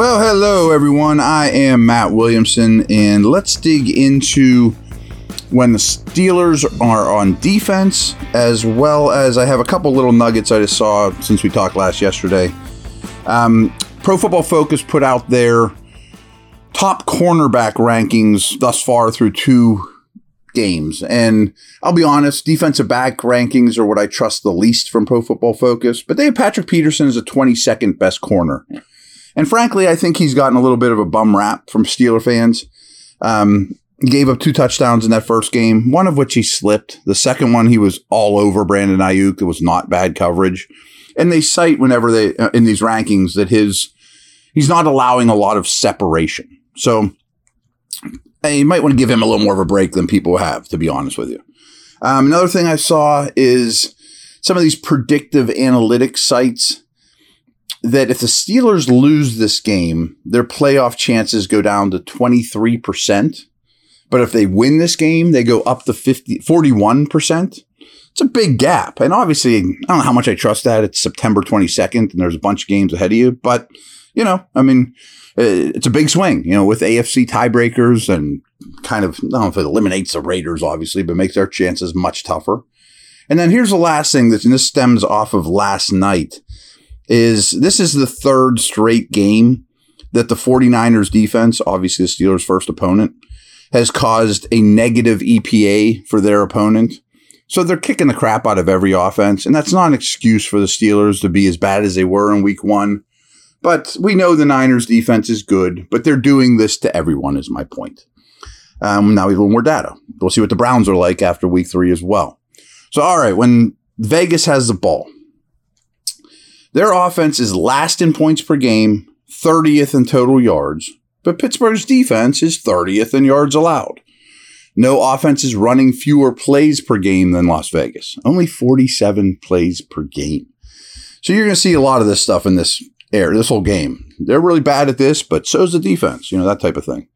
Well, hello everyone. I am Matt Williamson, and let's dig into when the Steelers are on defense, as well as I have a couple little nuggets I just saw since we talked last yesterday. Um, Pro Football Focus put out their top cornerback rankings thus far through two games. And I'll be honest, defensive back rankings are what I trust the least from Pro Football Focus, but they have Patrick Peterson as a 22nd best corner. And frankly, I think he's gotten a little bit of a bum rap from Steeler fans. Um, gave up two touchdowns in that first game, one of which he slipped. The second one, he was all over Brandon Aiyuk. It was not bad coverage. And they cite whenever they, uh, in these rankings, that his, he's not allowing a lot of separation. So you might want to give him a little more of a break than people have, to be honest with you. Um, another thing I saw is some of these predictive analytics sites that if the Steelers lose this game, their playoff chances go down to 23%. But if they win this game, they go up to 50, 41%. It's a big gap. And obviously, I don't know how much I trust that. It's September 22nd and there's a bunch of games ahead of you. But, you know, I mean, uh, it's a big swing, you know, with AFC tiebreakers and kind of, I don't know if it eliminates the Raiders, obviously, but makes our chances much tougher. And then here's the last thing that, this stems off of last night, is this is the third straight game that the 49ers defense, obviously the Steelers' first opponent, has caused a negative EPA for their opponent. So they're kicking the crap out of every offense. And that's not an excuse for the Steelers to be as bad as they were in week one. But we know the Niners defense is good, but they're doing this to everyone, is my point. Um, now we have a little more data. We'll see what the Browns are like after week three as well. So, all right, when Vegas has the ball, their offense is last in points per game, 30th in total yards, but Pittsburgh's defense is 30th in yards allowed. No offense is running fewer plays per game than Las Vegas, only 47 plays per game. So you're going to see a lot of this stuff in this air, this whole game. They're really bad at this, but so's the defense, you know, that type of thing.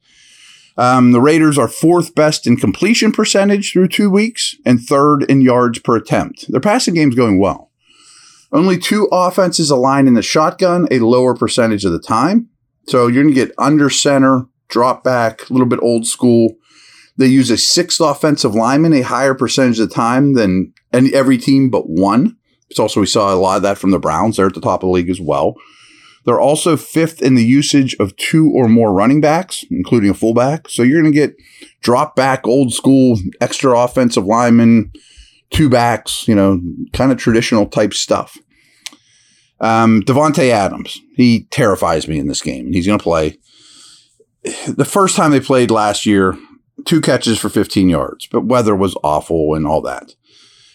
Um, the Raiders are fourth best in completion percentage through two weeks and third in yards per attempt. Their passing game's going well. Only two offenses align in the shotgun a lower percentage of the time. So you're going to get under center, drop back, a little bit old school. They use a sixth offensive lineman a higher percentage of the time than any, every team but one. It's also, we saw a lot of that from the Browns. They're at the top of the league as well. They're also fifth in the usage of two or more running backs, including a fullback. So you're going to get drop back, old school, extra offensive linemen, two backs, you know, kind of traditional type stuff. Um, Davante Adams, he terrifies me in this game, he's going to play. The first time they played last year, two catches for 15 yards, but weather was awful and all that.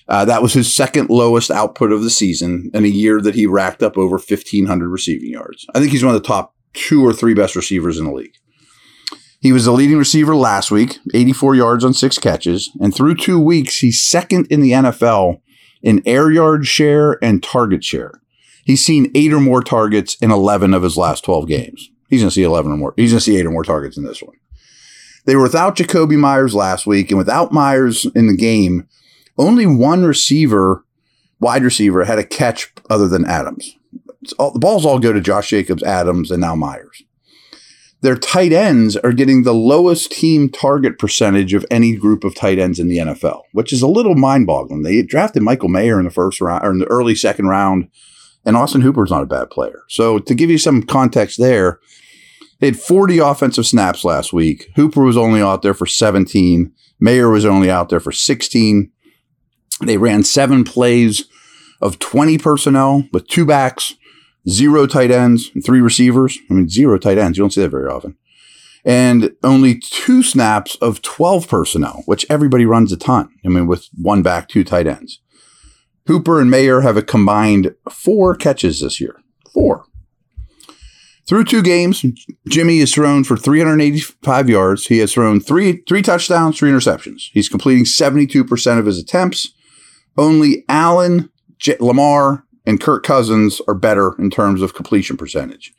Uh, that was his second lowest output of the season in a year that he racked up over 1,500 receiving yards. I think he's one of the top two or three best receivers in the league. He was the leading receiver last week, 84 yards on six catches. And through two weeks, he's second in the NFL in air yard share and target share. He's seen eight or more targets in 11 of his last 12 games. He's going to see 11 or more. He's going to see eight or more targets in this one. They were without Jakobi Meyers last week, and without Meyers in the game, only one receiver, wide receiver, had a catch other than Adams. All, the balls all go to Josh Jacobs, Adams, and now Meyers. Their tight ends are getting the lowest team target percentage of any group of tight ends in the NFL, which is a little mind boggling. They drafted Michael Mayer in the first round or in the early second round, and Austin Hooper's not a bad player. So to give you some context there, they had 40 offensive snaps last week. Hooper was only out there for 17. Mayer was only out there for 16. They ran seven plays of 20 personnel with two backs, zero tight ends, and three receivers. I mean, zero tight ends. You don't see that very often. And only two snaps of 12 personnel, which everybody runs a ton. I mean, with one back, two tight ends. Hooper and Mayer have a combined four catches this year. Four. Through two games, Jimmy has thrown for 385 yards. He has thrown three three touchdowns, three interceptions. He's completing 72% of his attempts only Allen, J- Lamar, and Kirk Cousins are better in terms of completion percentage.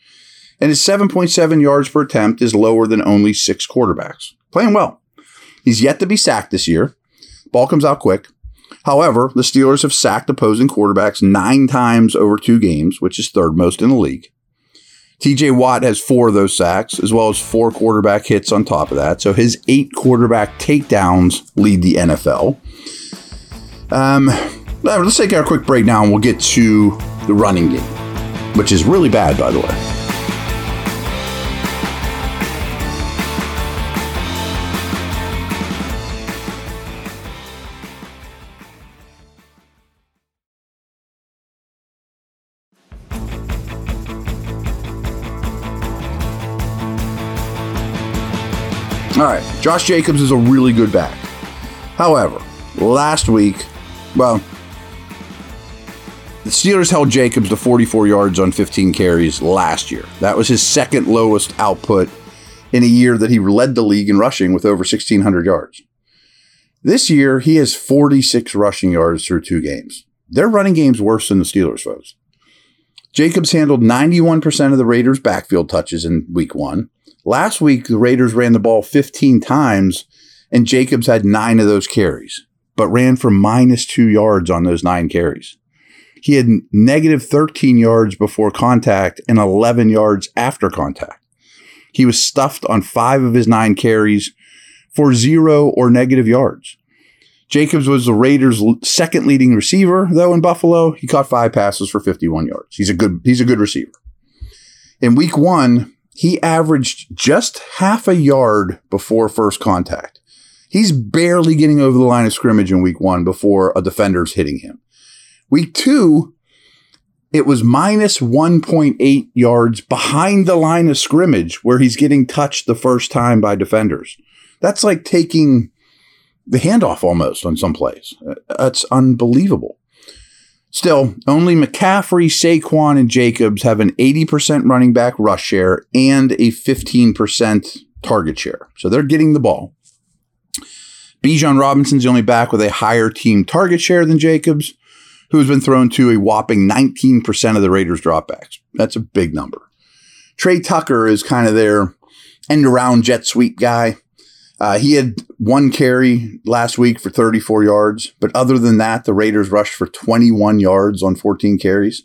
And his 7.7 yards per attempt is lower than only six quarterbacks. Playing well. He's yet to be sacked this year. Ball comes out quick. However, the Steelers have sacked opposing quarterbacks nine times over two games, which is third most in the league. TJ Watt has four of those sacks, as well as four quarterback hits on top of that. So his eight quarterback takedowns lead the NFL. Um, let's take our quick break now and we'll get to the running game, which is really bad, by the way. All right, Josh Jacobs is a really good back. However, last week, well, the Steelers held Jacobs to 44 yards on 15 carries last year. That was his second lowest output in a year that he led the league in rushing with over 1,600 yards. This year, he has 46 rushing yards through two games. Their running game's worse than the Steelers, folks. Jacobs handled 91% of the Raiders' backfield touches in week one. Last week, the Raiders ran the ball 15 times, and Jacobs had nine of those carries, but ran for minus two yards on those nine carries. He had negative 13 yards before contact and 11 yards after contact. He was stuffed on five of his nine carries for zero or negative yards. Jacobs was the Raiders' second leading receiver, though in Buffalo. He caught five passes for 51 yards. He's a good he's a good receiver. In week one, he averaged just half a yard before first contact. He's barely getting over the line of scrimmage in week one before a defender's hitting him. Week two, it was minus 1.8 yards behind the line of scrimmage where he's getting touched the first time by defenders. That's like taking the handoff almost on some plays. That's unbelievable. Still, only McCaffrey, Saquon, and Jacobs have an 80% running back rush share and a 15% target share. So they're getting the ball. Bijan Robinson's the only back with a higher team target share than Jacobs, who's been thrown to a whopping 19% of the Raiders' dropbacks. That's a big number. Tre Tucker is kind of their end around jet sweep guy. Uh, he had one carry last week for 34 yards, but other than that, the Raiders rushed for 21 yards on 14 carries.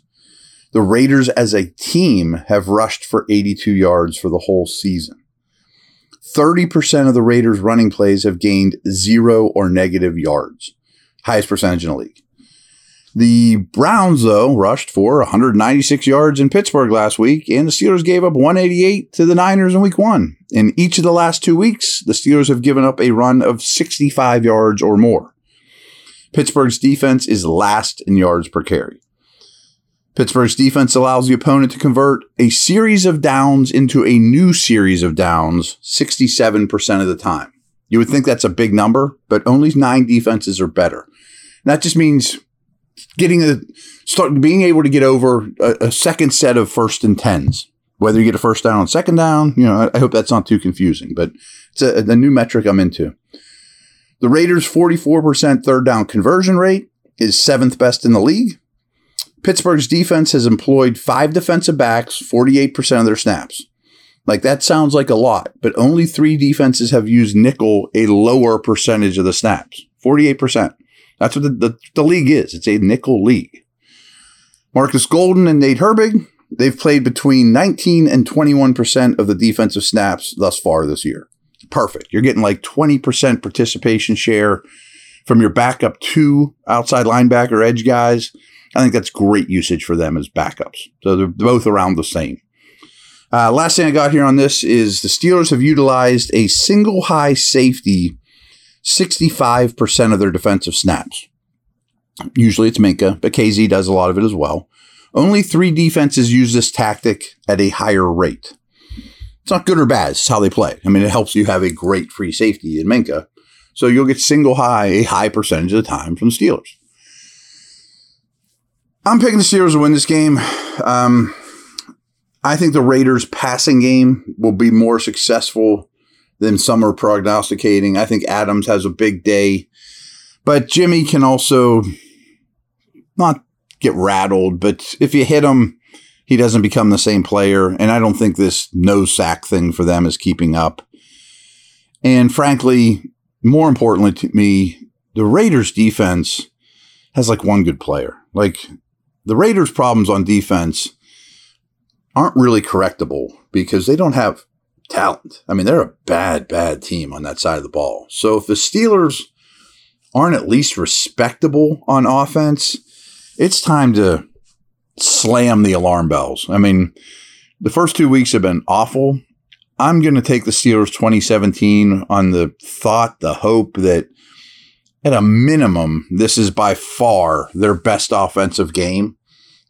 The Raiders as a team have rushed for 82 yards for the whole season. 30% of the Raiders' running plays have gained zero or negative yards, highest percentage in the league. The Browns, though, rushed for 196 yards in Pittsburgh last week, and the Steelers gave up 188 to the Niners in week one. In each of the last two weeks, the Steelers have given up a run of 65 yards or more. Pittsburgh's defense is last in yards per carry. Pittsburgh's defense allows the opponent to convert a series of downs into a new series of downs 67% of the time. You would think that's a big number, but only nine defenses are better. And that just means getting a start being able to get over a, a, second set of first and tens. Whether you get a first down on second down, you know, I, hope that's not too confusing, but it's a, a new metric I'm into. The Raiders' 44% third down conversion rate is seventh best in the league. Pittsburgh's defense has employed five defensive backs 48% of their snaps. Like that sounds like a lot, but only three defenses have used nickel a lower percentage of the snaps 48%. That's what the, the, the league is. It's a nickel league. Markus Golden and Nate Herbig, they've played between 19 and 21% of the defensive snaps thus far this year. Perfect. You're getting like 20% participation share from your backup two outside linebacker edge guys. I think that's great usage for them as backups. So they're both around the same. Uh, last thing I got here on this is the Steelers have utilized a single high safety 65% of their defensive snaps. Usually it's Minkah, but Kazee does a lot of it as well. Only three defenses use this tactic at a higher rate. It's not good or bad. It's how they play. I mean, it helps you have a great free safety in Minkah. So you'll get single high a high percentage of the time from the Steelers. I'm picking the Steelers to win this game. Um, I think the Raiders' passing game will be more successful than some are prognosticating. I think Adams has a big day, but Jimmy can also not get rattled, but if you hit him, he doesn't become the same player. And I don't think this no sack thing for them is keeping up. And frankly, more importantly to me, the Raiders defense has like one good player. Like the Raiders' problems on defense aren't really correctable because they don't have talent. I mean, they're a bad, bad team on that side of the ball. So if the Steelers aren't at least respectable on offense, it's time to slam the alarm bells. I mean, the first two weeks have been awful. I'm going to take the Steelers 2017 on the thought, the hope that at a minimum, this is by far their best offensive game.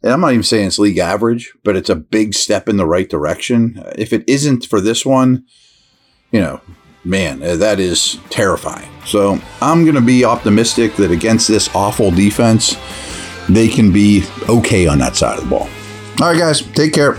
And I'm not even saying it's league average, but it's a big step in the right direction. If it isn't for this one, you know, man, uh, that is terrifying. So I'm going to be optimistic that against this awful defense, they can be okay on that side of the ball. All right, guys, take care.